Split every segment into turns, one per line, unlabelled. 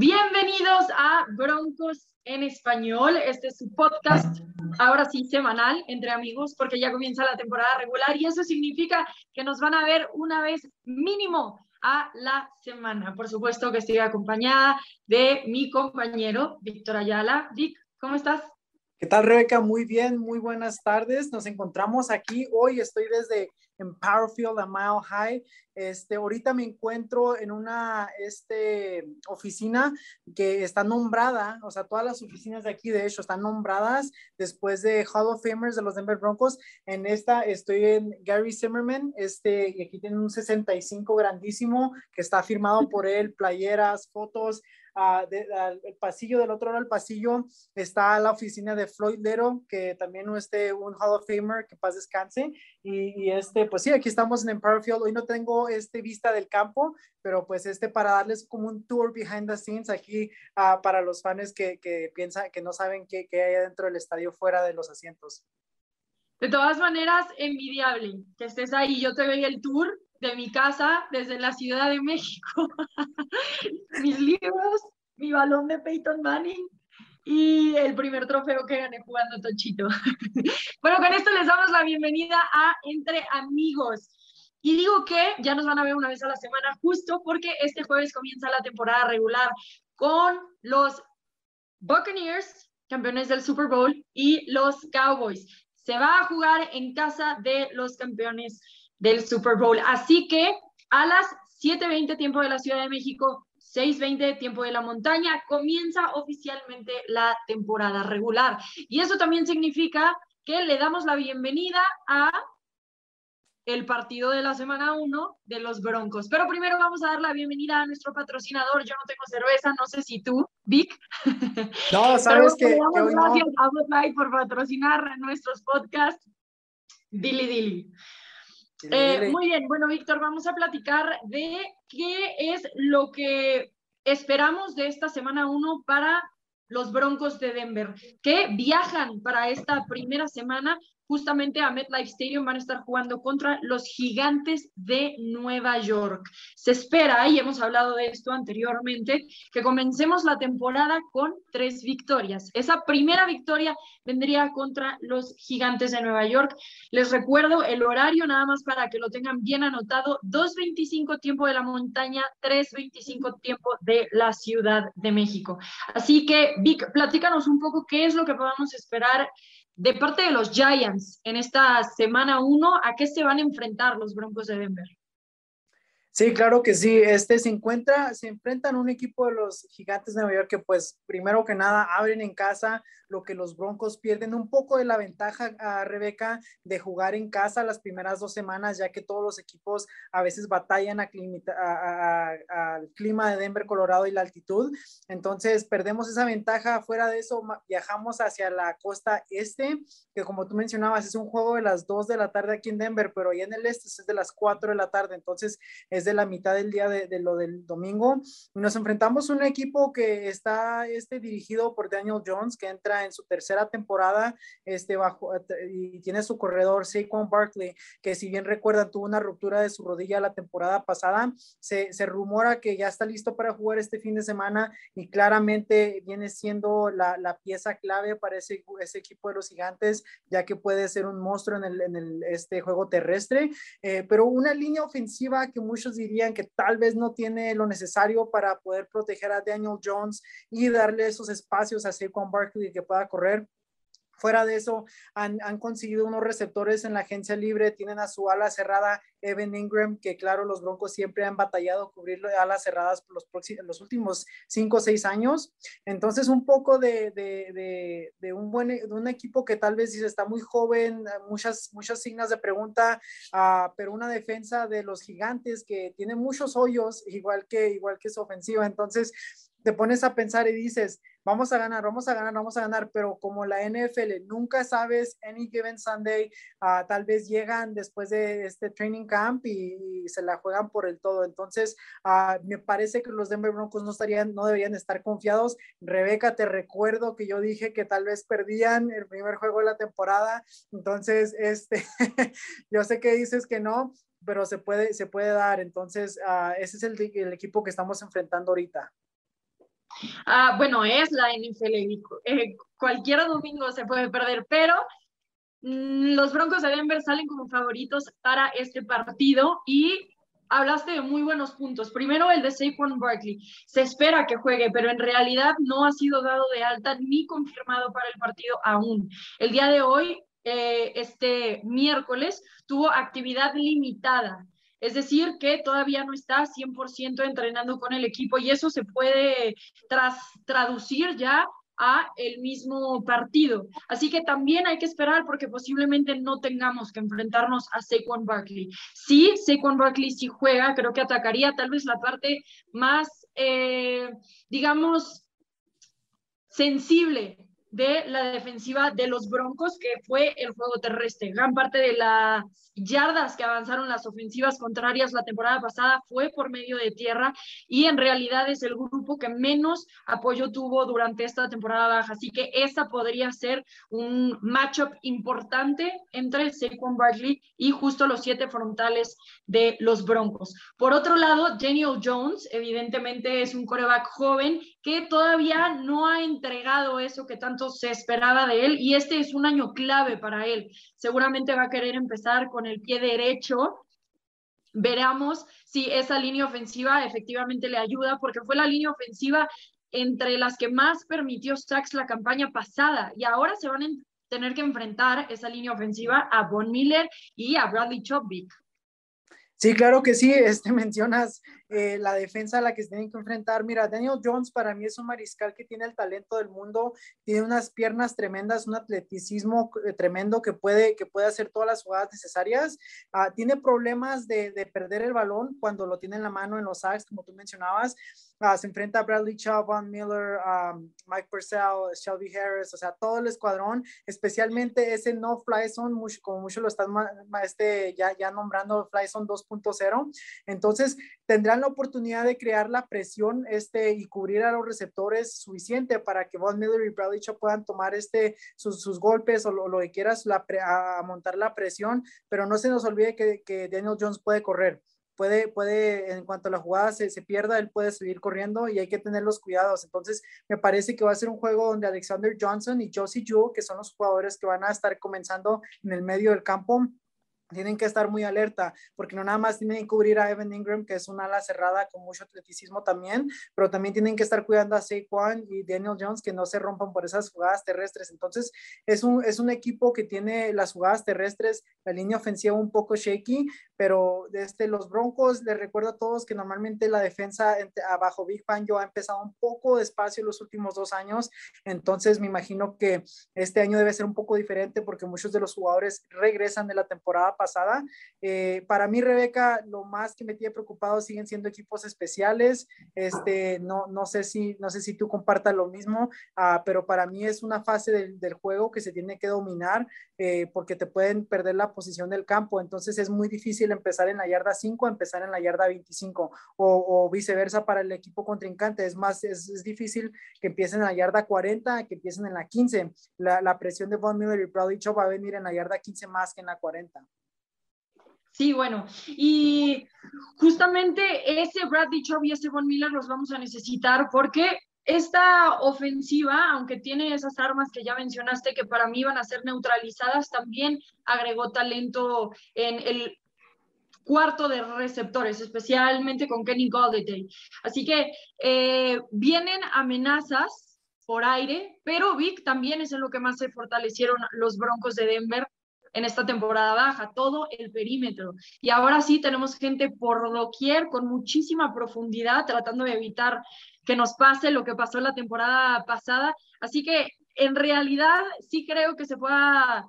Bienvenidos a Broncos en Español. Este es su podcast, ahora sí, semanal, entre amigos, porque ya comienza la temporada regular y eso significa que nos van a ver una vez mínimo a la semana. Por supuesto que estoy acompañada de mi compañero Víctor Ayala. Vic, ¿cómo estás?
¿Qué tal, Rebeca? Muy bien, muy buenas tardes. Nos encontramos aquí hoy. Estoy desde en Powerfield a Mile High. Este, ahorita me encuentro en una este, oficina que está nombrada, o sea, todas las oficinas de aquí, de hecho, están nombradas después de Hall of Famers de los Denver Broncos. En esta estoy en Gary Zimmerman, este, y aquí tiene un 65 grandísimo que está firmado por él, playeras, fotos, el pasillo, del otro lado del pasillo está la oficina de Floyd Lero, que también este, un Hall of Famer, que paz descanse. Y, este, pues sí, aquí estamos en Empire Field. Hoy no tengo este vista del campo, pero pues este para darles como un tour behind the scenes aquí uh, para los fans que, que piensan, que no saben qué, qué hay dentro del estadio fuera de los asientos.
De todas maneras, envidiable que estés ahí. Yo te veía el tour de mi casa desde la Ciudad de México. Mis libros, mi balón de Peyton Manning y el primer trofeo que gané jugando Tochito. bueno, con esto les damos la bienvenida a Entre Amigos. Y digo que ya nos van a ver una vez a la semana justo porque este jueves comienza la temporada regular con los Buccaneers, campeones del Super Bowl, y los Cowboys. Se va a jugar en casa de los campeones del Super Bowl. Así que a las 7.20 tiempo de la Ciudad de México, 6.20 tiempo de la montaña, comienza oficialmente la temporada regular. Y eso también significa que le damos la bienvenida a el partido de la semana 1 de los Broncos. Pero primero vamos a dar la bienvenida a nuestro patrocinador. Yo no tengo cerveza, no sé si tú, Vic.
No, sabes que,
gracias a Bud por patrocinar nuestros podcasts. Dili Dili. Eh, muy bien, bueno, Víctor, vamos a platicar de qué es lo que esperamos de esta semana 1 para los Broncos de Denver, que viajan para esta primera semana justamente a MetLife Stadium van a estar jugando contra los gigantes de Nueva York. Se espera, y hemos hablado de esto anteriormente, que comencemos la temporada con tres victorias. Esa primera victoria vendría contra los gigantes de Nueva York. Les recuerdo el horario, nada más para que lo tengan bien anotado, 2.25 tiempo de la montaña, 3.25 tiempo de la Ciudad de México. Así que, Vic, platícanos un poco qué es lo que podamos esperar de parte de los Giants en esta semana uno, ¿a qué se van a enfrentar los Broncos de Denver?
Sí, claro que sí. Este se encuentra, se enfrentan un equipo de los Gigantes de Nueva York que, pues, primero que nada, abren en casa, lo que los Broncos pierden un poco de la ventaja a Rebeca de jugar en casa las primeras dos semanas, ya que todos los equipos a veces batallan al clima de Denver, Colorado y la altitud. Entonces, perdemos esa ventaja. Fuera de eso, viajamos hacia la costa este, que como tú mencionabas, es un juego de las dos de la tarde aquí en Denver, pero ahí en el este es de las cuatro de la tarde. Entonces, es de la mitad del día de, lo del domingo. Nos enfrentamos a un equipo que está este, dirigido por Daniel Jones, que entra en su tercera temporada este, bajo, y tiene su corredor Saquon Barkley, que si bien recuerdan tuvo una ruptura de su rodilla la temporada pasada, se, se rumora que ya está listo para jugar este fin de semana y claramente viene siendo la, la pieza clave para ese, ese, equipo de los gigantes, ya que puede ser un monstruo en, el, en el, este juego terrestre, eh, pero una línea ofensiva que muchos dirían que tal vez no tiene lo necesario para poder proteger a Daniel Jones y darle esos espacios a Saquon Barkley que pueda correr. Fuera de eso, han, conseguido unos receptores en la agencia libre, tienen a su ala cerrada Evan Ingram, que claro, los Broncos siempre han batallado cubrir alas cerradas por los, los últimos cinco o seis años. Entonces, un poco de, de, un buen de un equipo que tal vez está muy joven, muchas, muchas signas de pregunta, uh, pero una defensa de los gigantes que tiene muchos hoyos, igual que, igual que su ofensiva. Entonces, te pones a pensar y dices, vamos a ganar, vamos a ganar, vamos a ganar, pero como la NFL nunca sabes, any given Sunday, uh, tal vez llegan después de este training camp y, se la juegan por el todo. Entonces, uh, me parece que los Denver Broncos no estarían, no deberían estar confiados. Rebeca, te recuerdo que yo dije que tal vez perdían el primer juego de la temporada. Entonces, este, yo sé que dices que no, pero se puede, se puede dar. Entonces, uh, ese es el, el equipo que estamos enfrentando ahorita.
Ah, bueno, es la NFL. Eh, cualquier domingo se puede perder, pero mm, los Broncos de Denver salen como favoritos para este partido y hablaste de muy buenos puntos. Primero, el de Saquon Barkley. Se espera que juegue, pero en realidad no ha sido dado de alta ni confirmado para el partido aún. El día de hoy, eh, este miércoles, tuvo actividad limitada. Es decir, que todavía no está 100% entrenando con el equipo y eso se puede tras, traducir ya a el mismo partido. Así que también hay que esperar porque posiblemente no tengamos que enfrentarnos a Saquon Barkley. Si Saquon Barkley sí juega, creo que atacaría tal vez la parte más, eh, digamos, sensible de la defensiva de los Broncos, que fue el juego terrestre. Gran parte de las yardas que avanzaron las ofensivas contrarias la temporada pasada fue por medio de tierra y en realidad es el grupo que menos apoyo tuvo durante esta temporada baja. Así que esa podría ser un matchup importante entre Saquon Barkley y justo los siete frontales de los Broncos. Por otro lado, Daniel Jones evidentemente es un coreback joven que todavía no ha entregado eso que tanto se esperaba de él y este es un año clave para él. Seguramente va a querer empezar con el pie derecho. Veremos si esa línea ofensiva efectivamente le ayuda, porque fue la línea ofensiva entre las que más permitió sacks la campaña pasada y ahora se van a tener que enfrentar esa línea ofensiva a Von Miller y a Bradley Chopvick.
Sí, claro que sí, este, mencionas eh, la defensa a la que se tienen que enfrentar. Mira, Daniel Jones para mí es un mariscal que tiene el talento del mundo, tiene unas piernas tremendas, un atleticismo eh, tremendo que puede, que puede hacer todas las jugadas necesarias. Ah, tiene problemas de, de, perder el balón cuando lo tiene en la mano en los sacks, como tú mencionabas. Ah, se enfrenta a Bradley Chubb, Von Miller, um, Mike Purcell, Shelby Harris, o sea, todo el escuadrón, especialmente ese no fly zone, como mucho lo están este, ya, ya nombrando fly zone 2.0. Entonces, tendrán la oportunidad de crear la presión este, y cubrir a los receptores suficiente para que Von Miller y Bradley Chubb puedan tomar este, sus, golpes o lo, que quieras, la, a montar la presión, pero no se nos olvide que, que Daniel Jones puede correr puede, puede, en cuanto la jugada se, se, pierda, él puede seguir corriendo y hay que tener los cuidados. Entonces, me parece que va a ser un juego donde Alexander Johnson y Josie Jewell, que son los jugadores que van a estar comenzando en el medio del campo, tienen que estar muy alerta, porque no nada más tienen que cubrir a Evan Ingram, que es una ala cerrada con mucho atleticismo también, pero también tienen que estar cuidando a Saquon y Daniel Jones, que no se rompan por esas jugadas terrestres. Entonces, es un, es un equipo que tiene las jugadas terrestres, la línea ofensiva un poco shaky, pero desde los Broncos, les recuerdo a todos que normalmente la defensa abajo Big Fangio ha empezado un poco despacio los últimos dos años, entonces me imagino que este año debe ser un poco diferente porque muchos de los jugadores regresan de la temporada pasada. Eh, para mí, Rebeca, lo más que me tiene preocupado siguen siendo equipos especiales. Este, no, no, sé, si, no sé si tú compartas lo mismo, uh, pero para mí es una fase del, del, juego que se tiene que dominar eh, porque te pueden perder la posición del campo. Entonces es muy difícil empezar en la yarda 5, empezar en la yarda 25 o, o viceversa para el equipo contrincante. Es más, es, es, difícil que empiecen en la yarda 40, que empiecen en la 15. La, la presión de Von Miller y Chubb va a venir en la yarda 15 más que en la 40.
Sí, bueno, y justamente ese Bradley Chubb y ese Von Miller los vamos a necesitar porque esta ofensiva, aunque tiene esas armas que ya mencionaste que para mí van a ser neutralizadas, también agregó talento en el cuarto de receptores, especialmente con Kenny Golladay. Así que eh, vienen amenazas por aire, pero Vic también es en lo que más se fortalecieron los Broncos de Denver en esta temporada baja, todo el perímetro. Y ahora sí tenemos gente por doquier con muchísima profundidad tratando de evitar que nos pase lo que pasó la temporada pasada. Así que en realidad sí creo que se pueda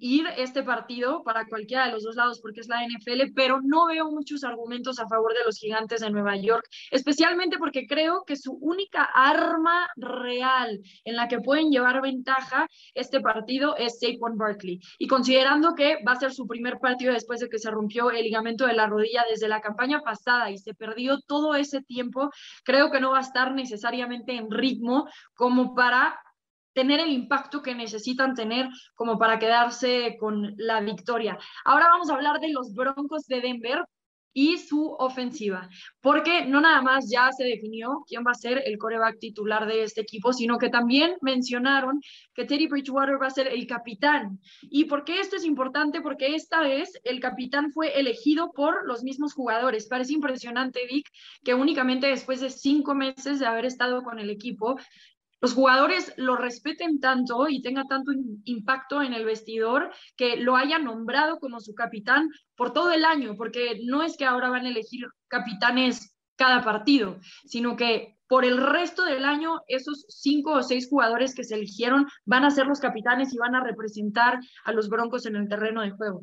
ir este partido para cualquiera de los dos lados porque es la NFL, pero no veo muchos argumentos a favor de los gigantes de Nueva York, especialmente porque creo que su única arma real en la que pueden llevar ventaja este partido es Saquon Barkley. Y considerando que va a ser su primer partido después de que se rompió el ligamento de la rodilla desde la campaña pasada y se perdió todo ese tiempo, creo que no va a estar necesariamente en ritmo como para tener el impacto que necesitan tener como para quedarse con la victoria. Ahora vamos a hablar de los Broncos de Denver. y su ofensiva, porque no nada más ya se definió quién va a ser el coreback titular de este equipo, sino que también mencionaron que Teddy Bridgewater va a ser el capitán. ¿Y por qué esto es importante? Porque esta vez el capitán fue elegido por los mismos jugadores. Parece impresionante, Vic, que únicamente después de cinco meses de haber estado con el equipo, los jugadores lo respeten tanto y tenga tanto impacto en el vestidor que lo hayan nombrado como su capitán por todo el año, porque no es que ahora van a elegir capitanes cada partido, sino que por el resto del año esos cinco o seis jugadores que se eligieron van a ser los capitanes y van a representar a los Broncos en el terreno de juego.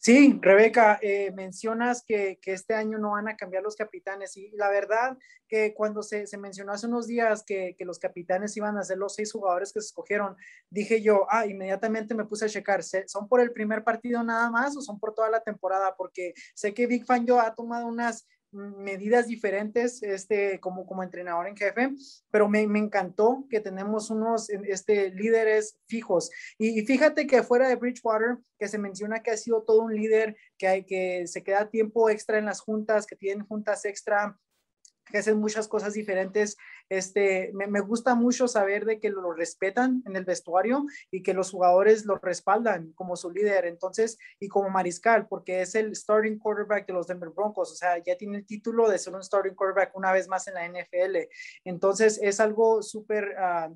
Sí, Rebeca, eh, mencionas que, este año no van a cambiar los capitanes y la verdad que cuando se, mencionó hace unos días que, los capitanes iban a ser los seis jugadores que se escogieron, dije yo, ah, inmediatamente me puse a checar, ¿son por el primer partido nada más o son por toda la temporada? Porque sé que Big Fan yo ha tomado unas medidas diferentes este, como, como entrenador en jefe, pero me, me encantó que tenemos unos este, líderes fijos. Y, y, fíjate que fuera de Bridgewater, que se menciona que ha sido todo un líder, que, hay, que se queda tiempo extra en las juntas, que tienen juntas extra que hacen muchas cosas diferentes. Este, me, gusta mucho saber de que lo respetan en el vestuario y que los jugadores lo respaldan como su líder, entonces, y como mariscal, porque es el starting quarterback de los Denver Broncos, o sea, ya tiene el título de ser un starting quarterback una vez más en la NFL. Entonces, es algo súper... Ah,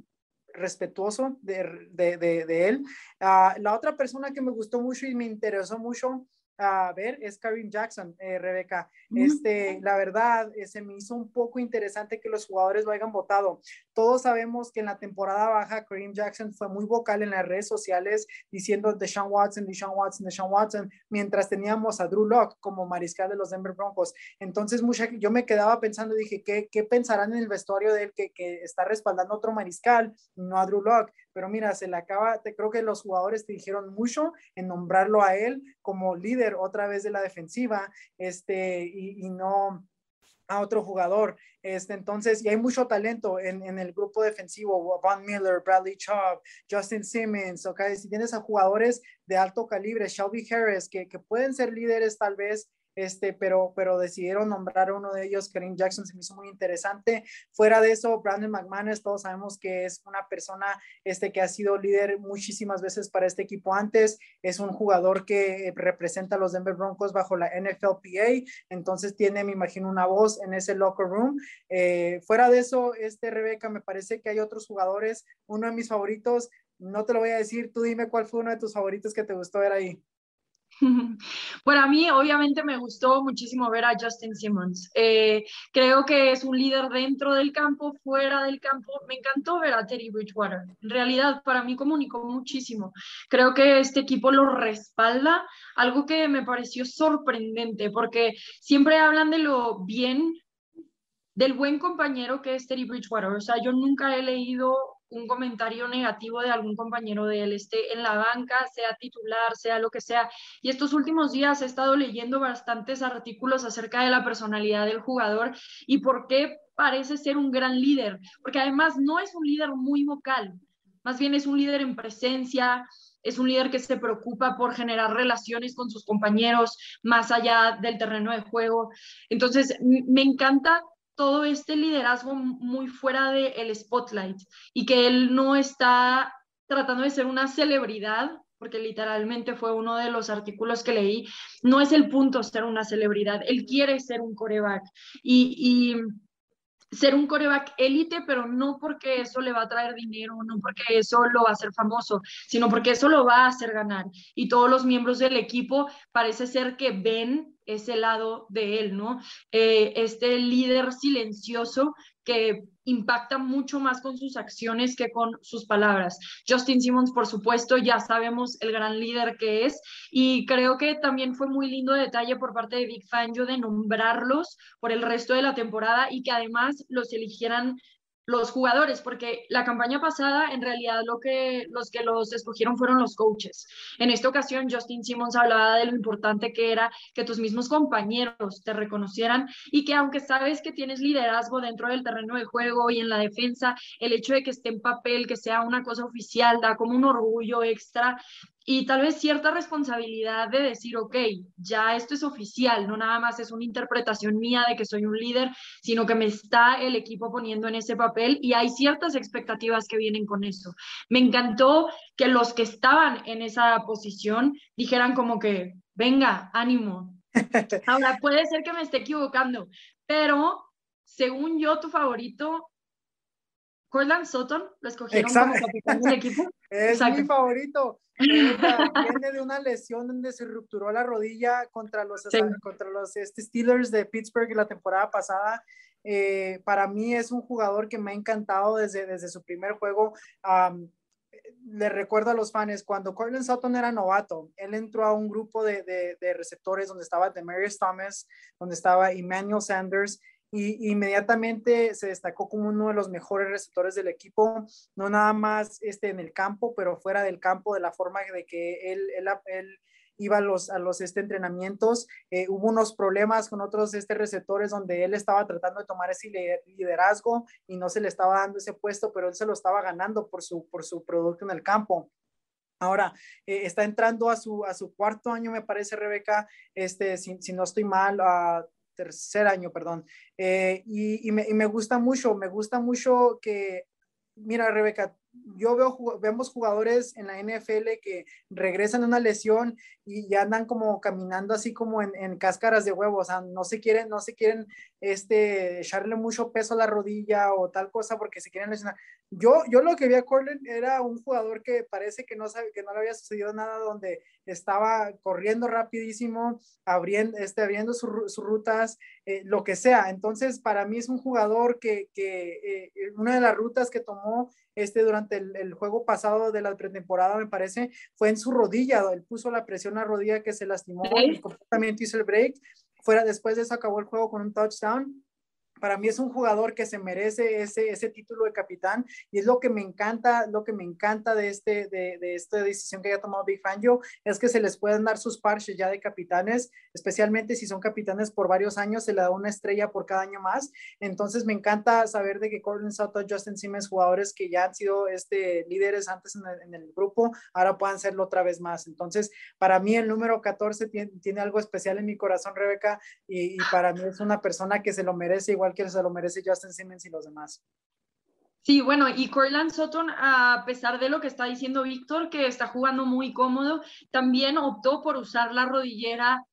respetuoso de, de, de, él. Ah, la otra persona que me gustó mucho y me interesó mucho a ver es Karim Jackson, eh, Rebeca. Este, la verdad, eh, se me hizo un poco interesante que los jugadores lo hayan votado. Todos sabemos que en la temporada baja, Karim Jackson fue muy vocal en las redes sociales diciendo Deshaun Watson, Deshaun Watson, Deshaun Watson, mientras teníamos a Drew Locke como mariscal de los Denver Broncos. Entonces, mucha, yo me quedaba pensando, dije, ¿qué, qué pensarán en el vestuario de él que, que está respaldando otro mariscal, no a Drew Locke? Pero mira, se le acaba, te, creo que los jugadores te dijeron mucho en nombrarlo a él como líder otra vez de la defensiva, este, y, no a otro jugador. Este, entonces, y hay mucho talento en, en el grupo defensivo, Von Miller, Bradley Chubb, Justin Simmons, ok, si tienes a jugadores de alto calibre, Shelby Harris, que, que pueden ser líderes tal vez este, pero, pero decidieron nombrar a uno de ellos, Kareem Jackson, se me hizo muy interesante. Fuera de eso, Brandon McManus, todos sabemos que es una persona este, que ha sido líder muchísimas veces para este equipo antes, es un jugador que representa a los Denver Broncos bajo la NFLPA, entonces tiene, me imagino, una voz en ese locker room. Eh, fuera de eso, este Rebeca, me parece que hay otros jugadores, uno de mis favoritos, no te lo voy a decir, tú dime cuál fue uno de tus favoritos que te gustó ver ahí.
Bueno, a mí obviamente me gustó muchísimo ver a Justin Simmons. Eh, creo que es un líder dentro del campo, fuera del campo. Me encantó ver a Terry Bridgewater. En realidad, para mí comunicó muchísimo. Creo que este equipo lo respalda, algo que me pareció sorprendente, porque siempre hablan de lo bien, del buen compañero que es Terry Bridgewater. O sea, yo nunca he leído un comentario negativo de algún compañero de él, esté en la banca, sea titular, sea lo que sea. Y estos últimos días he estado leyendo bastantes artículos acerca de la personalidad del jugador y por qué parece ser un gran líder, porque además no es un líder muy vocal, más bien es un líder en presencia, es un líder que se preocupa por generar relaciones con sus compañeros más allá del terreno de juego. Entonces, me encanta todo este liderazgo muy fuera del el spotlight y que él no está tratando de ser una celebridad, porque literalmente fue uno de los artículos que leí, no es el punto ser una celebridad, él quiere ser un coreback. Y, y ser un coreback élite, pero no porque eso le va a traer dinero, no porque eso lo va a hacer famoso, sino porque eso lo va a hacer ganar. Y todos los miembros del equipo parece ser que ven ese lado de él, ¿no? Eh, este líder silencioso que impacta mucho más con sus acciones que con sus palabras. Justin Simmons, por supuesto, ya sabemos el gran líder que es y creo que también fue muy lindo detalle por parte de Big Fangio de nombrarlos por el resto de la temporada y que además los eligieran los jugadores, porque la campaña pasada en realidad lo que los que los escogieron fueron los coaches. En esta ocasión Justin Simmons hablaba de lo importante que era que tus mismos compañeros te reconocieran y que aunque sabes que tienes liderazgo dentro del terreno de juego y en la defensa, el hecho de que esté en papel, que sea una cosa oficial, da como un orgullo extra y tal vez cierta responsabilidad de decir, ok, ya esto es oficial, no nada más es una interpretación mía de que soy un líder, sino que me está el equipo poniendo en ese papel y hay ciertas expectativas que vienen con eso. Me encantó que los que estaban en esa posición dijeran como que, venga, ánimo. Ahora, puede ser que me esté equivocando, pero según yo, tu favorito Corland Sutton lo escogieron como capitán del equipo.
es mi favorito. Viene de una lesión donde se rupturó la rodilla contra los, contra los este, Steelers de Pittsburgh la temporada pasada. Eh, para mí es un jugador que me ha encantado desde, desde su primer juego. le recuerdo a los fans, cuando Cortland Sutton era novato, él entró a un grupo de, de, de receptores donde estaba Demarius Thomas, donde estaba Emmanuel Sanders, y inmediatamente se destacó como uno de los mejores receptores del equipo, no nada más este, en el campo, pero fuera del campo, de la forma de que él, él, él iba a los, a los este, entrenamientos. Eh, hubo unos problemas con otros este, receptores donde él estaba tratando de tomar ese liderazgo y no se le estaba dando ese puesto, pero él se lo estaba ganando por su, por su producto en el campo. Ahora, eh, está entrando a su, a su cuarto año, me parece, Rebeca, este, si, si no estoy mal, a tercer año, perdón. Eh, y, me, gusta mucho, me gusta mucho que, mira, Rebeca, yo veo, vemos jugadores en la NFL que regresan de una lesión y ya andan como caminando así como en, en, cáscaras de huevo, o sea, no se quieren, no se quieren este, echarle mucho peso a la rodilla o tal cosa porque se quieren lesionar. Yo, yo lo que vi a Corlin era un jugador que parece que no sabe, que no le había sucedido nada donde estaba corriendo rapidísimo, abriendo, este, abriendo sus rutas, eh, lo que sea. Entonces, para mí es un jugador que, que eh, una de las rutas que tomó este durante el, el, juego pasado de la pretemporada, me parece, fue en su rodilla, él puso la presión a la rodilla que se lastimó completamente hizo el break. Fuera después de eso acabó el juego con un touchdown para mí es un jugador que se merece ese, ese título de capitán y es lo que me encanta, lo que me encanta de, este, de, de esta decisión que haya tomado Big Fangio, es que se les pueden dar sus parches ya de capitanes, especialmente si son capitanes por varios años, se le da una estrella por cada año más. Entonces me encanta saber de que Cortland Sutton, Justin Simmons, jugadores que ya han sido este, líderes antes en el, grupo, ahora puedan serlo otra vez más. Entonces, para mí el número 14 tiene, tiene algo especial en mi corazón, Rebeca, y, y para mí es una persona que se lo merece igual que se lo merece Justin Simmons y los demás.
Sí, bueno, y Corland Sutton, a pesar de lo que está diciendo Víctor, que está jugando muy cómodo, también optó por usar la rodillera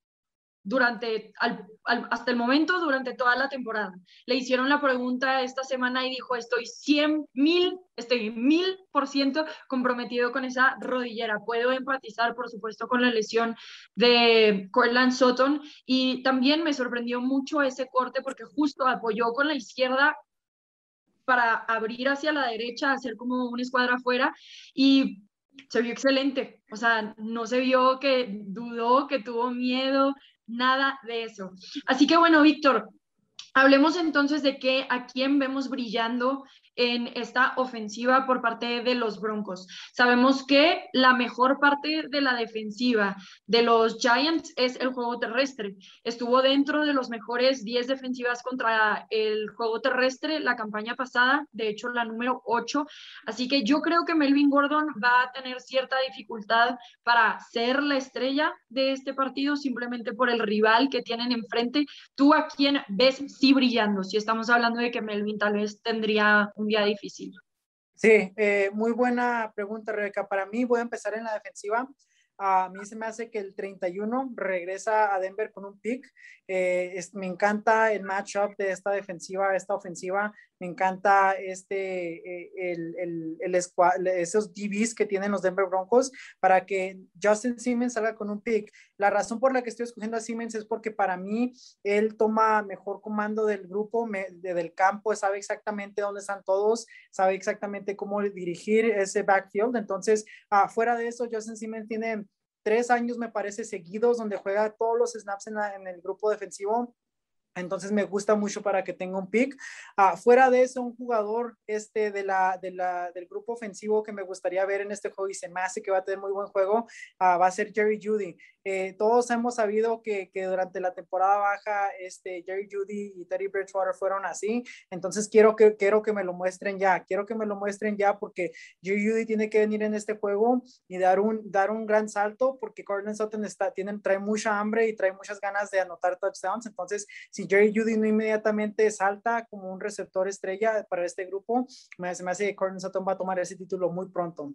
durante, al, al, hasta el momento, durante toda la temporada. Le hicieron la pregunta esta semana y dijo, estoy 100 mil, estoy mil por ciento comprometido con esa rodillera. Puedo empatizar, por supuesto, con la lesión de Corland Sutton y también me sorprendió mucho ese corte porque justo apoyó con la izquierda para abrir hacia la derecha, hacer como una escuadra afuera y se vio excelente, o sea, no se vio que dudó, que tuvo miedo, nada de eso. Así que bueno, Víctor, hablemos entonces de qué, a quién vemos brillando en esta ofensiva por parte de los Broncos. Sabemos que la mejor parte de la defensiva de los Giants es el juego terrestre. Estuvo dentro de los mejores 10 defensivas contra el juego terrestre la campaña pasada, de hecho la número 8. Así que yo creo que Melvin Gordon va a tener cierta dificultad para ser la estrella de este partido simplemente por el rival que tienen enfrente. ¿Tú a quién ves sí brillando? Si estamos hablando de que Melvin tal vez tendría un día difícil.
Sí, eh, muy buena pregunta, Rebeca. Para mí voy a empezar en la defensiva. A mí se me hace que el 31 regresa a Denver con un pick. Eh, es, me encanta el matchup de esta defensiva, esta ofensiva. Me encanta este, eh, el, el, el esos DBs que tienen los Denver Broncos para que Justin Simmons salga con un pick. La razón por la que estoy escogiendo a Simmons es porque para mí él toma mejor comando del grupo, me, de, del campo, sabe exactamente dónde están todos, sabe exactamente cómo dirigir ese backfield. Entonces, afuera de eso, Justin Simmons tiene tres años, me parece, seguidos, donde juega todos los snaps en el grupo defensivo Entonces me gusta mucho para que tenga un pick. Ah, fuera de eso, un jugador este, de la, de la, del grupo ofensivo que me gustaría ver en este juego y se me hace que va a tener muy buen juego, ah, va a ser Jerry Judy. Eh, todos hemos sabido que, que, durante la temporada baja, este, Jerry Judy y Teddy Bridgewater fueron así. Entonces quiero que, quiero que me lo muestren ya. Quiero que me lo muestren ya porque Jerry Judy tiene que venir en este juego y dar un, dar un gran salto porque Cortland Sutton está, tienen, trae mucha hambre y trae muchas ganas de anotar touchdowns. Entonces, si Jerry Judy no inmediatamente salta como un receptor estrella para este grupo, me, me hace que Cortland Sutton va a tomar ese título muy pronto.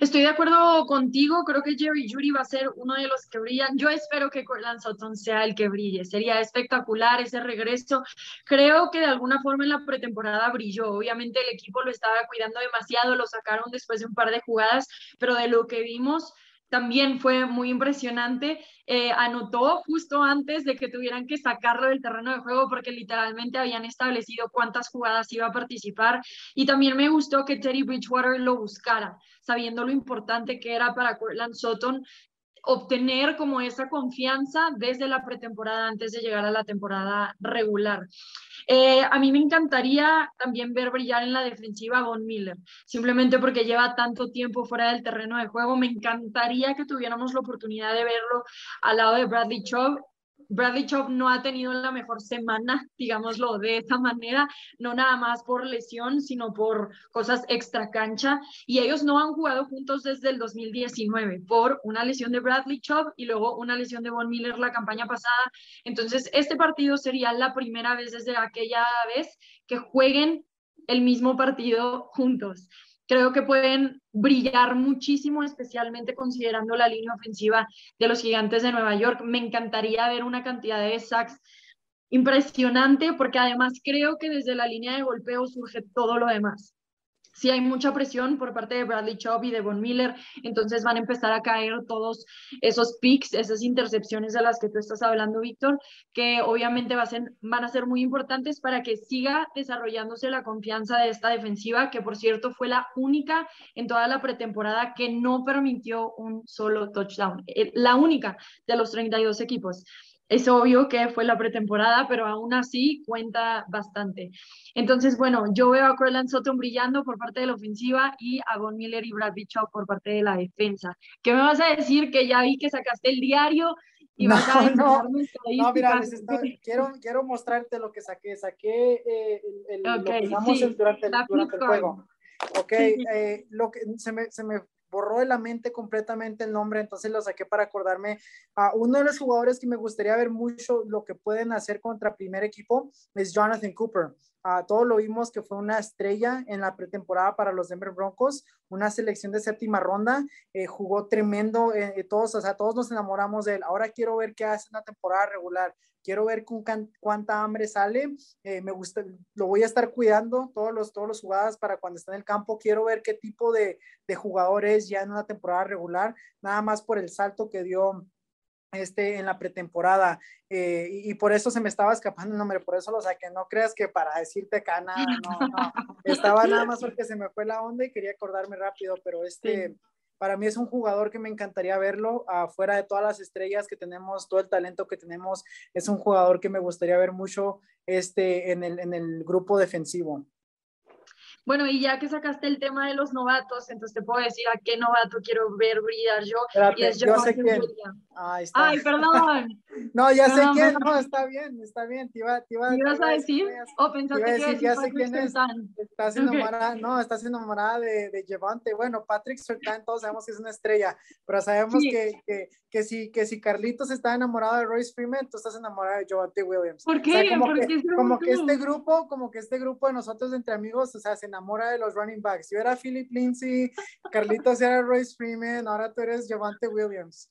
Estoy de acuerdo contigo, creo que Jerry Judy va a ser uno de los que brillan. Yo espero que Cortland Sutton sea el que brille, sería espectacular ese regreso. Creo que de alguna forma en la pretemporada brilló. Obviamente el equipo lo estaba cuidando demasiado, lo sacaron después de un par de jugadas, pero de lo que vimos también fue muy impresionante. Eh, anotó justo antes de que tuvieran que sacarlo del terreno de juego porque literalmente habían establecido cuántas jugadas iba a participar. Y también me gustó que Terry Bridgewater lo buscara, sabiendo lo importante que era para Cortland Sutton obtener como esa confianza desde la pretemporada antes de llegar a la temporada regular. Eh, a mí me encantaría también ver brillar en la defensiva a Von Miller, simplemente porque lleva tanto tiempo fuera del terreno de juego. Me encantaría que tuviéramos la oportunidad de verlo al lado de Bradley Chubb Bradley Chop no ha tenido la mejor semana, digámoslo de esa manera, no nada más por lesión, sino por cosas extra cancha. Y ellos no han jugado juntos desde el 2019 por una lesión de Bradley Chop y luego una lesión de Von Miller la campaña pasada. Entonces, este partido sería la primera vez desde aquella vez que jueguen el mismo partido juntos creo que pueden brillar muchísimo, especialmente considerando la línea ofensiva de los gigantes de Nueva York. Me encantaría ver una cantidad de sacks impresionante porque además creo que desde la línea de golpeo surge todo lo demás si hay mucha presión por parte de Bradley Chubb y de Von Miller, entonces van a empezar a caer todos esos picks, esas intercepciones de las que tú estás hablando, Víctor, que obviamente van a ser muy importantes para que siga desarrollándose la confianza de esta defensiva, que por cierto fue la única en toda la pretemporada que no permitió un solo touchdown, eh, la única de los 32 equipos. Es obvio que fue la pretemporada, pero aún así cuenta bastante. Entonces, bueno, yo veo a Corland Sutton brillando por parte de la ofensiva y a Von Miller y Brad Bishop por parte de la defensa. ¿Qué me vas a decir? Que ya vi que sacaste el diario y
no, vas a no, no, mira, quiero, quiero mostrarte lo que saqué. Saqué eh, el, lo que usamos durante, el, durante el juego. Ok, eh, lo que se me, se me borró de la mente completamente el nombre, entonces lo saqué para acordarme a uno de los jugadores que me gustaría ver mucho lo que pueden hacer contra primer equipo es Jonathan Cooper. A todos lo vimos que fue una estrella en la pretemporada para los Denver Broncos, una selección de séptima ronda, eh, jugó tremendo, eh, todos, o sea, todos nos enamoramos de él. Ahora quiero ver qué hace en la temporada regular quiero ver cuánta hambre sale, eh, me gusta, lo voy a estar cuidando todos los, todos los jugadas para cuando esté en el campo, quiero ver qué tipo de, de jugador es ya en una temporada regular, nada más por el salto que dio este, en la pretemporada eh, y, por eso se me estaba escapando el nombre, por eso lo saqué, no creas que para decirte acá nada, no, no, estaba nada más porque se me fue la onda y quería acordarme rápido, pero este, para mí es un jugador que me encantaría verlo afuera de todas las estrellas que tenemos, todo el talento que tenemos, es un jugador que me gustaría ver mucho este, en, el, en el grupo defensivo.
Bueno, y ya que sacaste el tema de los novatos, entonces te puedo decir a qué novato quiero ver brillar yo. y es
yo sé quién.
Ay, perdón.
no, ya sé quién. No, está bien, está bien. Te iba, te iba,
¿Te ibas a decir? ¿O pensaste que decir,
ya sé quién es. Estás enamorada, no, estás enamorada de, de Levante. Bueno, Patrick Surtain, todos sabemos que es una estrella, pero sabemos que, que, que, si, que si Carlitos está enamorado de Royce Freeman, tú estás enamorada de Javante Williams.
¿Por qué?
como,
que,
como que este grupo, como que este grupo de nosotros entre amigos, o sea, se enamora de los running backs. Yo era Philip Lindsay, Carlitos era Royce Freeman, ahora tú eres Javante Williams.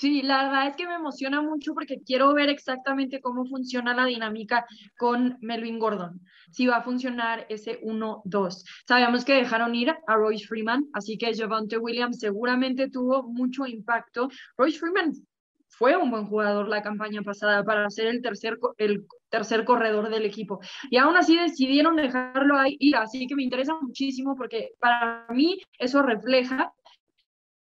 Sí, la verdad es que me emociona mucho porque quiero ver exactamente cómo funciona la dinámica con Melvin Gordon. Si va a funcionar ese 1-2. Sabemos que dejaron ir a Royce Freeman, así que Javante Williams seguramente tuvo mucho impacto. Royce Freeman fue un buen jugador la campaña pasada para ser el tercer, el tercer corredor del equipo. Y aún así decidieron dejarlo ahí ir, así que me interesa muchísimo porque para mí eso refleja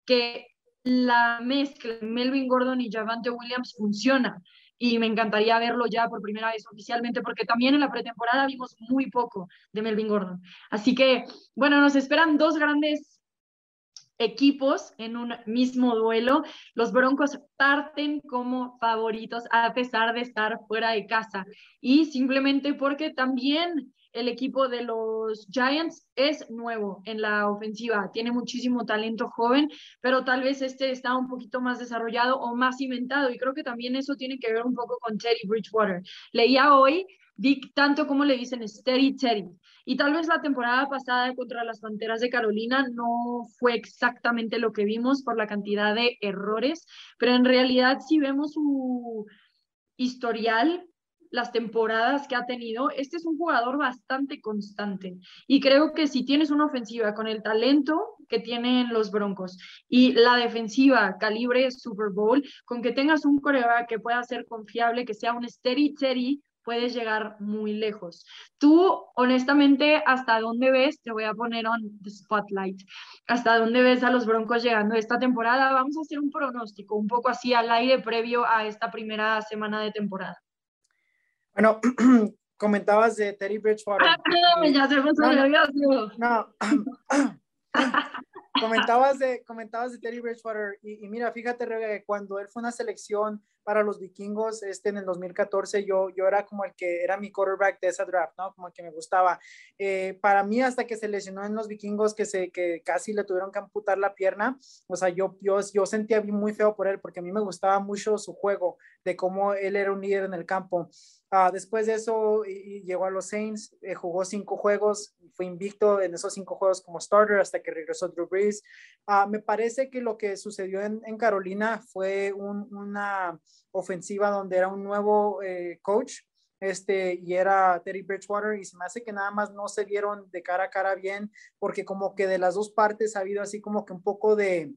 que la mezcla Melvin Gordon y Javante Williams funciona, y me encantaría verlo ya por primera vez oficialmente, porque también en la pretemporada vimos muy poco de Melvin Gordon. Así que, bueno, nos esperan dos grandes equipos en un mismo duelo. Los Broncos parten como favoritos a pesar de estar fuera de casa y simplemente porque también el equipo de los Giants es nuevo en la ofensiva, tiene muchísimo talento joven, pero tal vez este está un poquito más desarrollado o más inventado y creo que también eso tiene que ver un poco con Teddy Bridgewater. Leía hoy, Tanto como le dicen Steady Teddy. Y tal vez la temporada pasada contra las Panteras de Carolina no fue exactamente lo que vimos por la cantidad de errores, pero en realidad si vemos su historial las temporadas que ha tenido, este es un jugador bastante constante. Y creo que si tienes una ofensiva con el talento que tienen los Broncos y la defensiva calibre Super Bowl, con que tengas un coreback que pueda ser confiable, que sea un steady steady, puedes llegar muy lejos. Tú, honestamente, ¿hasta dónde ves? Te voy a poner on the spotlight. ¿Hasta dónde ves a los Broncos llegando esta temporada? Vamos a hacer un pronóstico, un poco así al aire previo a esta primera semana de temporada.
Bueno, comentabas de Terry Bridgewater.
Ah, ya se
no, no, comentabas de, comentabas de Terry Bridgewater y, mira, fíjate, Rebe, cuando él fue una selección para los vikingos este, en el 2014, yo, yo era como el que era mi quarterback de esa draft, ¿no? Como el que me gustaba. Eh, para mí, hasta que se lesionó en los vikingos, que, se, que casi le tuvieron que amputar la pierna, o sea, yo, yo, yo sentía muy feo por él, porque a mí me gustaba mucho su juego, de cómo él era un líder en el campo. Uh, después de eso llegó a los Saints, eh, jugó cinco juegos, fue invicto en esos cinco juegos como starter hasta que regresó Drew Brees. Uh, me parece que lo que sucedió en, Carolina fue un, una ofensiva donde era un nuevo eh, coach este, y era Terry Bridgewater y se me hace que nada más no se vieron de cara a cara bien porque como que de las dos partes ha habido así como que un poco de,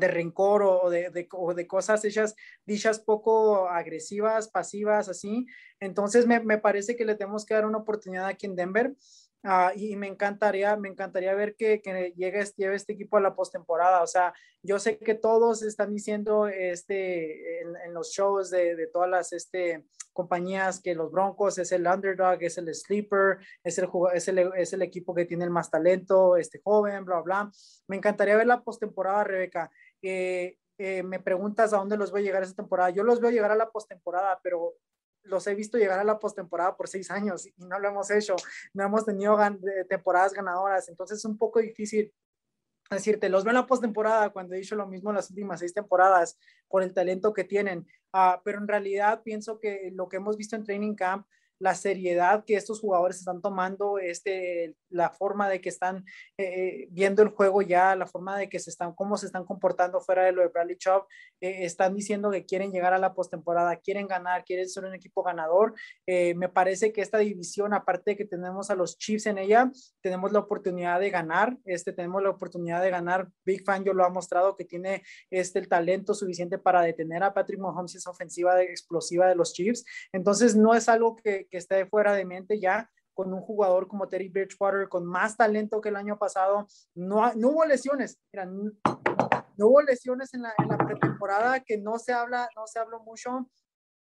de rencor o de, de, cosas hechas, dichas poco agresivas, pasivas, así. Entonces me, me, parece que le tenemos que dar una oportunidad aquí en Denver. Ah, y me encantaría, me encantaría ver que, que llegue, lleve este equipo a la postemporada. O sea, yo sé que todos están diciendo este, en, los shows de, de, todas las este, compañías que los Broncos es el underdog, es el sleeper, es el, es el, es el equipo que tiene el más talento, este joven, bla, bla. Me encantaría ver la postemporada, Rebeca. Eh, eh, me preguntas a dónde los voy a llegar esta temporada. Yo los veo llegar a la postemporada, pero los he visto llegar a la postemporada por seis años y no lo hemos hecho. No hemos tenido temporadas ganadoras, entonces es un poco difícil decirte, los veo en la postemporada cuando he dicho lo mismo las últimas seis temporadas por el talento que tienen. Uh, pero en realidad pienso que lo que hemos visto en Training Camp la seriedad que estos jugadores están tomando, este, la forma de que están eh, viendo el juego ya, la forma de que se están, cómo se están comportando fuera de lo de Bradley Chubb, eh, están diciendo que quieren llegar a la postemporada, quieren ganar, quieren ser un equipo ganador. Eh, me parece que esta división, aparte de que tenemos a los Chiefs en ella, tenemos la oportunidad de ganar, este, tenemos la oportunidad de ganar. Big Fan yo lo ha mostrado que tiene este, el talento suficiente para detener a Patrick Mahomes, esa ofensiva explosiva de los Chiefs. Entonces, no es algo que, que esté fuera de mente ya con un jugador como Terry Bridgewater, con más talento que el año pasado. No, no hubo lesiones, no, hubo lesiones en la, pretemporada que no se habla, no se habló mucho.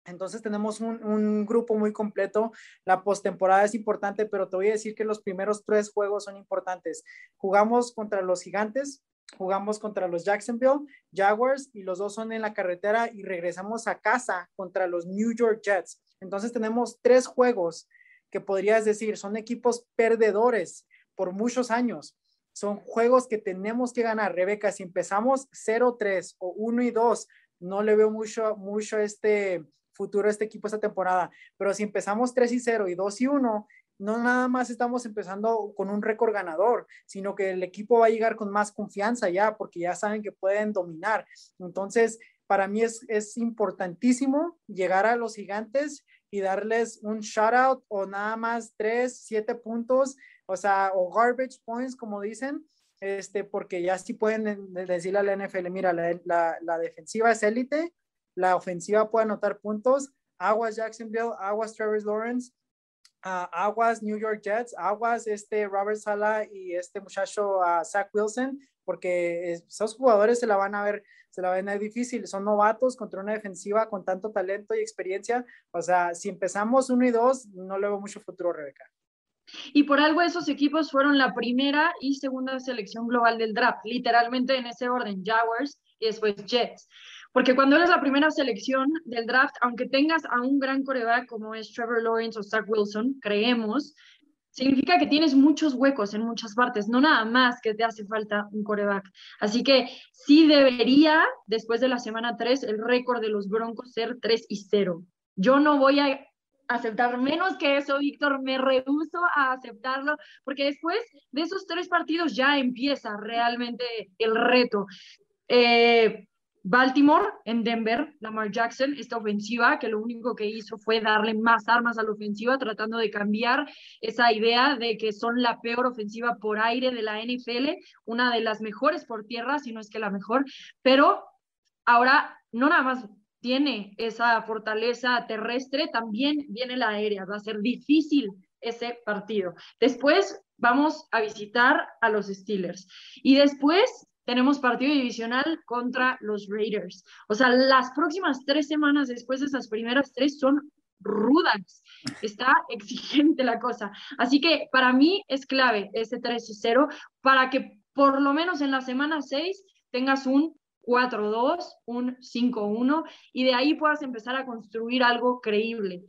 Entonces tenemos un, un grupo muy completo. La postemporada es importante, pero te voy a decir que los primeros tres juegos son importantes. Jugamos contra los gigantes, jugamos contra los Jacksonville Jaguars y los dos son en la carretera y regresamos a casa contra los New York Jets. Entonces tenemos tres juegos que podrías decir son equipos perdedores por muchos años. Son juegos que tenemos que ganar. Rebeca, si empezamos 0-3 o 1 y 2, no le veo mucho, mucho este futuro a este equipo esta temporada. Pero si empezamos 3 y 0 y 2 y 1, no nada más estamos empezando con un récord ganador, sino que el equipo va a llegar con más confianza ya, porque ya saben que pueden dominar. Entonces, para mí es, es importantísimo llegar a los gigantes y darles un shout out o nada más tres, siete puntos, o sea, o garbage points, como dicen, este, porque ya sí pueden decirle a la NFL, mira, la, la, la defensiva es élite, la ofensiva puede anotar puntos, aguas Jacksonville, aguas Travis Lawrence, aguas New York Jets, aguas este Robert Sala y este muchacho Zach Wilson, porque esos jugadores se la van a ver, se la van a ver difícil, son novatos contra una defensiva con tanto talento y experiencia, o sea, si empezamos uno y dos, no le veo mucho futuro, Rebeca.
Y por algo esos equipos fueron la primera y segunda selección global del draft, literalmente en ese orden, Jaguars y después Jets. Porque cuando eres la primera selección del draft, aunque tengas a un gran coreback como es Trevor Lawrence o Zach Wilson, creemos, significa que tienes muchos huecos en muchas partes, no nada más que te hace falta un coreback. Así que sí debería, después de la semana 3, el récord de los Broncos ser 3 y 0. Yo no voy a aceptar menos que eso, Víctor, me rehuso a aceptarlo, porque después de esos tres partidos ya empieza realmente el reto. Eh, Baltimore en Denver, Lamar Jackson, esta ofensiva que lo único que hizo fue darle más armas a la ofensiva, tratando de cambiar esa idea de que son la peor ofensiva por aire de la NFL, una de las mejores por tierra, si no es que la mejor, pero ahora no nada más tiene esa fortaleza terrestre, también viene la aérea, va a ser difícil ese partido. Después vamos a visitar a los Steelers y después tenemos partido divisional contra los Raiders. O sea, las próximas tres semanas después de esas primeras tres son rudas. Está exigente la cosa. Así que para mí es clave ese 3-0 para que por lo menos en la semana 6 tengas un 4-2, un 5-1 y de ahí puedas empezar a construir algo creíble.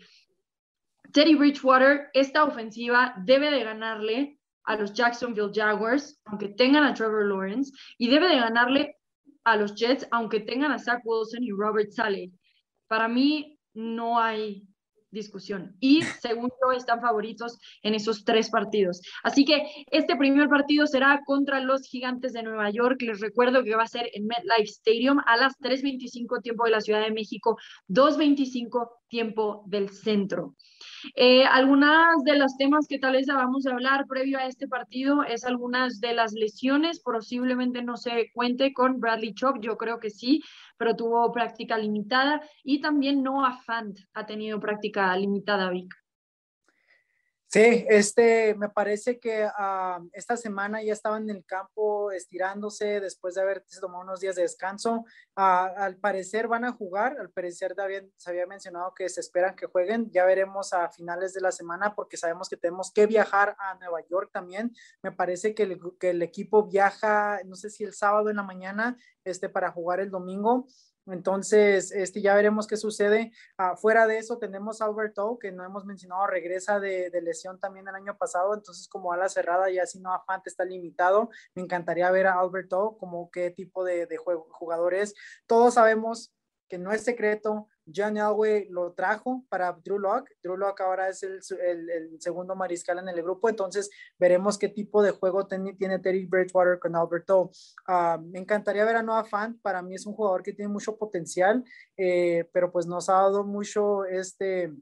Teddy Bridgewater, esta ofensiva debe de ganarle a los Jacksonville Jaguars, aunque tengan a Trevor Lawrence, y debe de ganarle a los Jets, aunque tengan a Zach Wilson y Robert Saleh. Para mí no hay discusión. Y según yo, están favoritos en esos tres partidos. Así que este primer partido será contra los Gigantes de Nueva York. Les recuerdo que va a ser en MetLife Stadium a las 3.25 tiempo de la Ciudad de México, 2.25 tiempo del centro. Eh, algunas de los temas que tal vez vamos a hablar previo a este partido es algunas de las lesiones, posiblemente no se cuente con Bradley Chop, yo creo que sí, pero tuvo práctica limitada y también Noah Fant ha tenido práctica limitada, Vic.
Sí, este, me parece que ah, esta semana ya estaban en el campo estirándose después de haber tomado unos días de descanso. Ah, al parecer van a jugar, al parecer también se había mencionado que se esperan que jueguen. Ya veremos a finales de la semana porque sabemos que tenemos que viajar a Nueva York también. Me parece que el, que el equipo viaja, no sé si el sábado en la mañana, este, para jugar el domingo. Entonces, este, ya veremos qué sucede. Ah, fuera de eso, tenemos a Alberto, que no hemos mencionado, regresa de, lesión también el año pasado. Entonces, como a la cerrada, ya si no Afante está limitado, me encantaría ver a Alberto como qué tipo de, de jugador es. Todos sabemos que no es secreto, John Elway lo trajo para Drew Locke. Drew Locke ahora es el, segundo mariscal en el grupo, entonces veremos qué tipo de juego tiene Terry Bridgewater con Alberto. Uh, me encantaría ver a Noah Fant, para mí es un jugador que tiene mucho potencial, eh, pero pues nos ha dado mucho este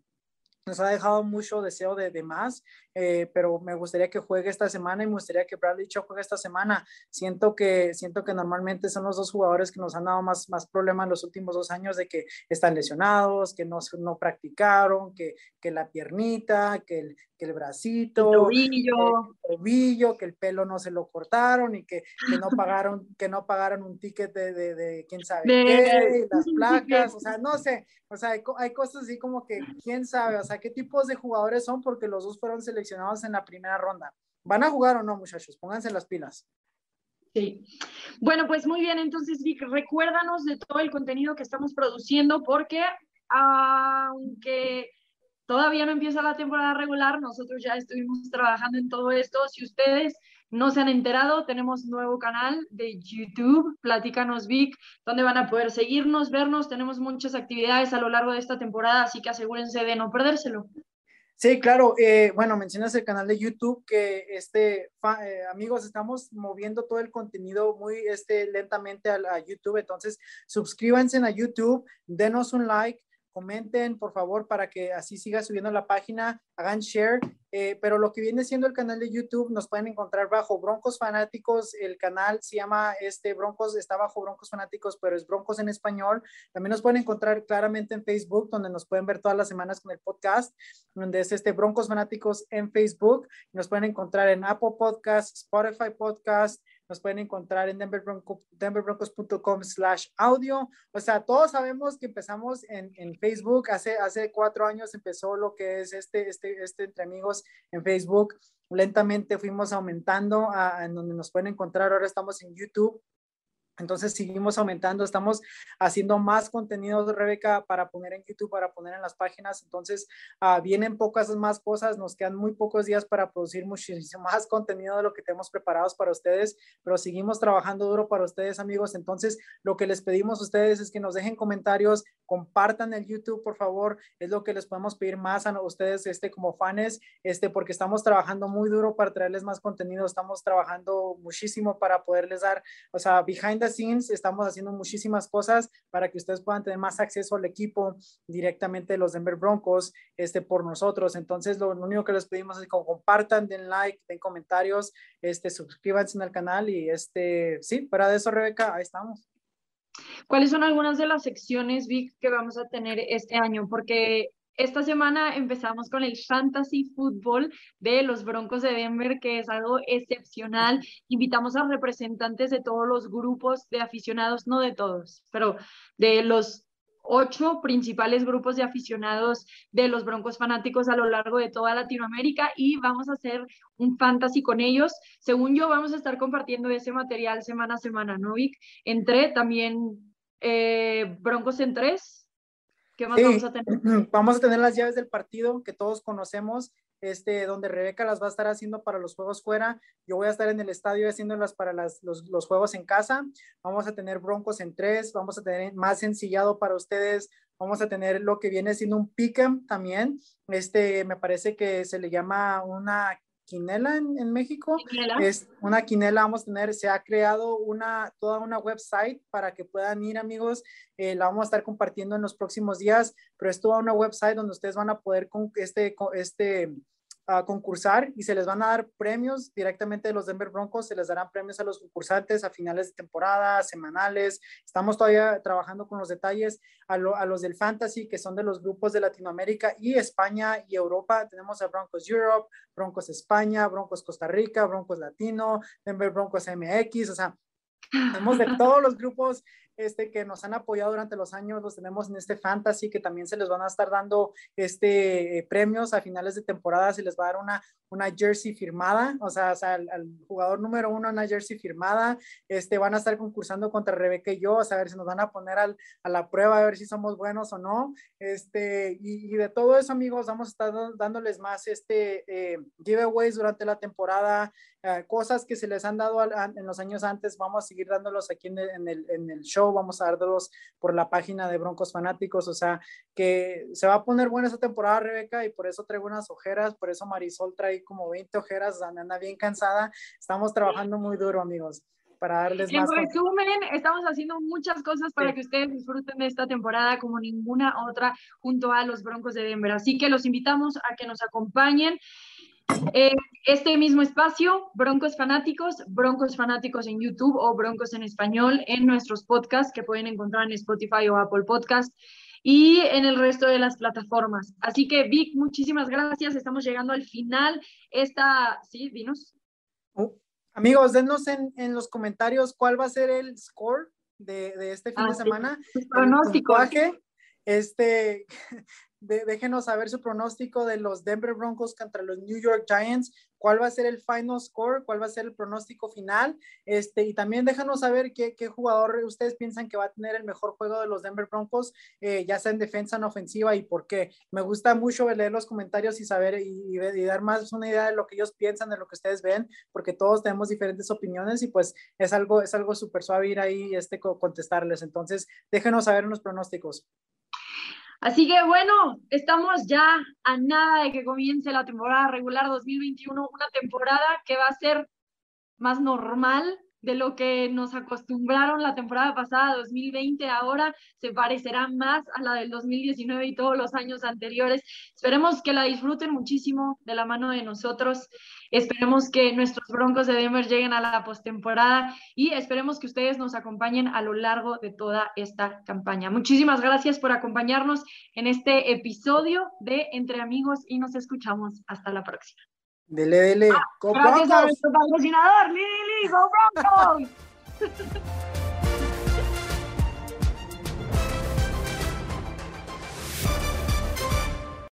nos ha dejado mucho deseo de, de más, eh, pero me gustaría que juegue esta semana y me gustaría que Bradley Chubb juegue esta semana. Siento que, siento que normalmente son los dos jugadores que nos han dado más, más problemas en los últimos dos años de que están lesionados, que no, no practicaron, que, que la piernita, que el, que el bracito,
el tobillo.
el tobillo, que el pelo no se lo cortaron y que, que no pagaron, que no pagaron un ticket de, de, de quién sabe qué, las placas, o sea, no sé, o sea, hay, hay cosas así como que quién sabe, o sea, qué tipos de jugadores son porque los dos fueron seleccionados en la primera ronda. ¿Van a jugar o no, muchachos? Pónganse las pilas.
Sí. Bueno, pues muy bien, entonces Vic, recuérdanos de todo el contenido que estamos produciendo porque aunque todavía no empieza la temporada regular, nosotros ya estuvimos trabajando en todo esto. Si ustedes no se han enterado, tenemos nuevo canal de YouTube, Platícanos Vic, donde van a poder seguirnos, vernos. Tenemos muchas actividades a lo largo de esta temporada, así que asegúrense de no perdérselo.
Sí, claro. Eh, bueno, mencionas el canal de YouTube que, este, eh, amigos, estamos moviendo todo el contenido muy este, lentamente a, a YouTube. Entonces, suscríbanse a YouTube, denos un like, comenten, por favor, para que así siga subiendo la página, hagan share. Eh, pero lo que viene siendo el canal de YouTube, nos pueden encontrar bajo Broncos Fanáticos. El canal se llama este Broncos, está bajo Broncos Fanáticos, pero es Broncos en español. También nos pueden encontrar claramente en Facebook, donde nos pueden ver todas las semanas con el podcast, donde es este Broncos Fanáticos en Facebook. Nos pueden encontrar en Apple Podcast, Spotify Podcast, nos pueden encontrar en denverbroncos.com slash audio. O sea, todos sabemos que empezamos en, en, Facebook, hace, hace cuatro años empezó lo que es este, este, este entre amigos en Facebook. Lentamente fuimos aumentando a, en donde nos pueden encontrar. Ahora estamos en YouTube entonces seguimos aumentando, estamos haciendo más contenido, Rebeca, para poner en YouTube, para poner en las páginas. Entonces uh, vienen pocas más cosas, nos quedan muy pocos días para producir muchísimo más contenido de lo que tenemos preparados para ustedes, pero seguimos trabajando duro para ustedes, amigos. Entonces lo que les pedimos a ustedes es que nos dejen comentarios, compartan el YouTube, por favor. Es lo que les podemos pedir más a ustedes, este, como fans, este, porque estamos trabajando muy duro para traerles más contenido, estamos trabajando muchísimo para poderles dar, o sea, behind the scenes, estamos haciendo muchísimas cosas para que ustedes puedan tener más acceso al equipo directamente de los Denver Broncos, este, por nosotros. Entonces, lo, único que les pedimos es que compartan, den like, den comentarios, este, suscríbanse el canal y este, sí, fuera de eso, Rebeca, ahí estamos.
¿Cuáles son algunas de las secciones, Vic, que vamos a tener este año? Porque esta semana empezamos con el Fantasy Football de los Broncos de Denver, que es algo excepcional. Invitamos a representantes de todos los grupos de aficionados, no de todos, pero de los ocho principales grupos de aficionados de los Broncos fanáticos a lo largo de toda Latinoamérica y vamos a hacer un fantasy con ellos. Según yo, vamos a estar compartiendo ese material semana a semana, ¿no, Vic? Entre también eh, Broncos en tres.
¿Qué más vamos a tener? Vamos a tener las llaves del partido que todos conocemos este, donde Rebeca las va a estar haciendo para los juegos fuera. Yo voy a estar en el estadio haciéndolas para las, los, los, juegos en casa. Vamos a tener broncos en tres, vamos a tener más sencillado para ustedes. Vamos a tener lo que viene siendo un pick'em también. Este, me parece que se le llama una quinela en, México. Es una quinela, vamos a tener, se ha creado una, toda una website para que puedan ir amigos, eh, la vamos a estar compartiendo en los próximos días, pero es toda una website donde ustedes van a poder con este, este, a concursar y se les van a dar premios directamente de los Denver Broncos, se les darán premios a los concursantes a finales de temporada, semanales. Estamos todavía trabajando con los detalles a, los del Fantasy, que son de los grupos de Latinoamérica y España y Europa. Tenemos a Broncos Europe, Broncos España, Broncos Costa Rica, Broncos Latino, Denver Broncos MX, o sea, tenemos de todos los grupos este, que nos han apoyado durante los años, los tenemos en este fantasy, que también se les van a estar dando este, eh, premios a finales de temporada, se les va a dar una, una jersey firmada, o sea, al, jugador número uno una jersey firmada, este, van a estar concursando contra Rebeca y yo, a ver si nos van a poner al, a la prueba, a ver si somos buenos o no, este, y, de todo eso, amigos, vamos a estar dándoles más este, eh, giveaways durante la temporada, eh, cosas que se les han dado en los años antes, vamos a seguir dándolos aquí en el, en el show vamos a darlos por la página de Broncos Fanáticos, o sea, que se va a poner buena esta temporada, Rebeca, y por eso traigo unas ojeras, por eso Marisol trae como 20 ojeras, anda bien cansada, estamos trabajando muy duro, amigos. Para darles
en resumen, estamos haciendo muchas cosas para que ustedes disfruten de esta temporada como ninguna otra junto a los Broncos de Denver. Así que los invitamos a que nos acompañen eh, este mismo espacio, Broncos Fanáticos, Broncos Fanáticos en YouTube o Broncos en Español en nuestros podcasts que pueden encontrar en Spotify o Apple Podcast y en el resto de las plataformas. Así que Vic, muchísimas gracias. Estamos llegando al final. Esta, sí, dinos.
Oh, amigos, denos en, en, los comentarios cuál va a ser el score de, de este fin de ah, semana.
Pronóstico.
Este, déjenos saber su pronóstico de los Denver Broncos contra los New York Giants, cuál va a ser el final score, cuál va a ser el pronóstico final, este, y también déjanos saber qué, qué jugador ustedes piensan que va a tener el mejor juego de los Denver Broncos, eh, ya sea en defensa, en ofensiva, y por qué. Me gusta mucho leer los comentarios y saber y, dar más una idea de lo que ellos piensan, de lo que ustedes ven, porque todos tenemos diferentes opiniones y pues es algo, es algo súper suave ir ahí este, contestarles. Entonces, déjenos saber los pronósticos.
Así que bueno, estamos ya a nada de que comience la temporada regular 2021, una temporada que va a ser más normal de lo que nos acostumbraron la temporada pasada, 2020, ahora se parecerá más a la del 2019 y todos los años anteriores. Esperemos que la disfruten muchísimo de la mano de nosotros. Esperemos que nuestros Broncos de Denver lleguen a la postemporada y esperemos que ustedes nos acompañen a lo largo de toda esta campaña. Muchísimas gracias por acompañarnos en este episodio de Entre Amigos y nos escuchamos hasta la próxima.
Dele, dele.
Ah, gracias a nuestro patrocinador, Lili, Go Broncos.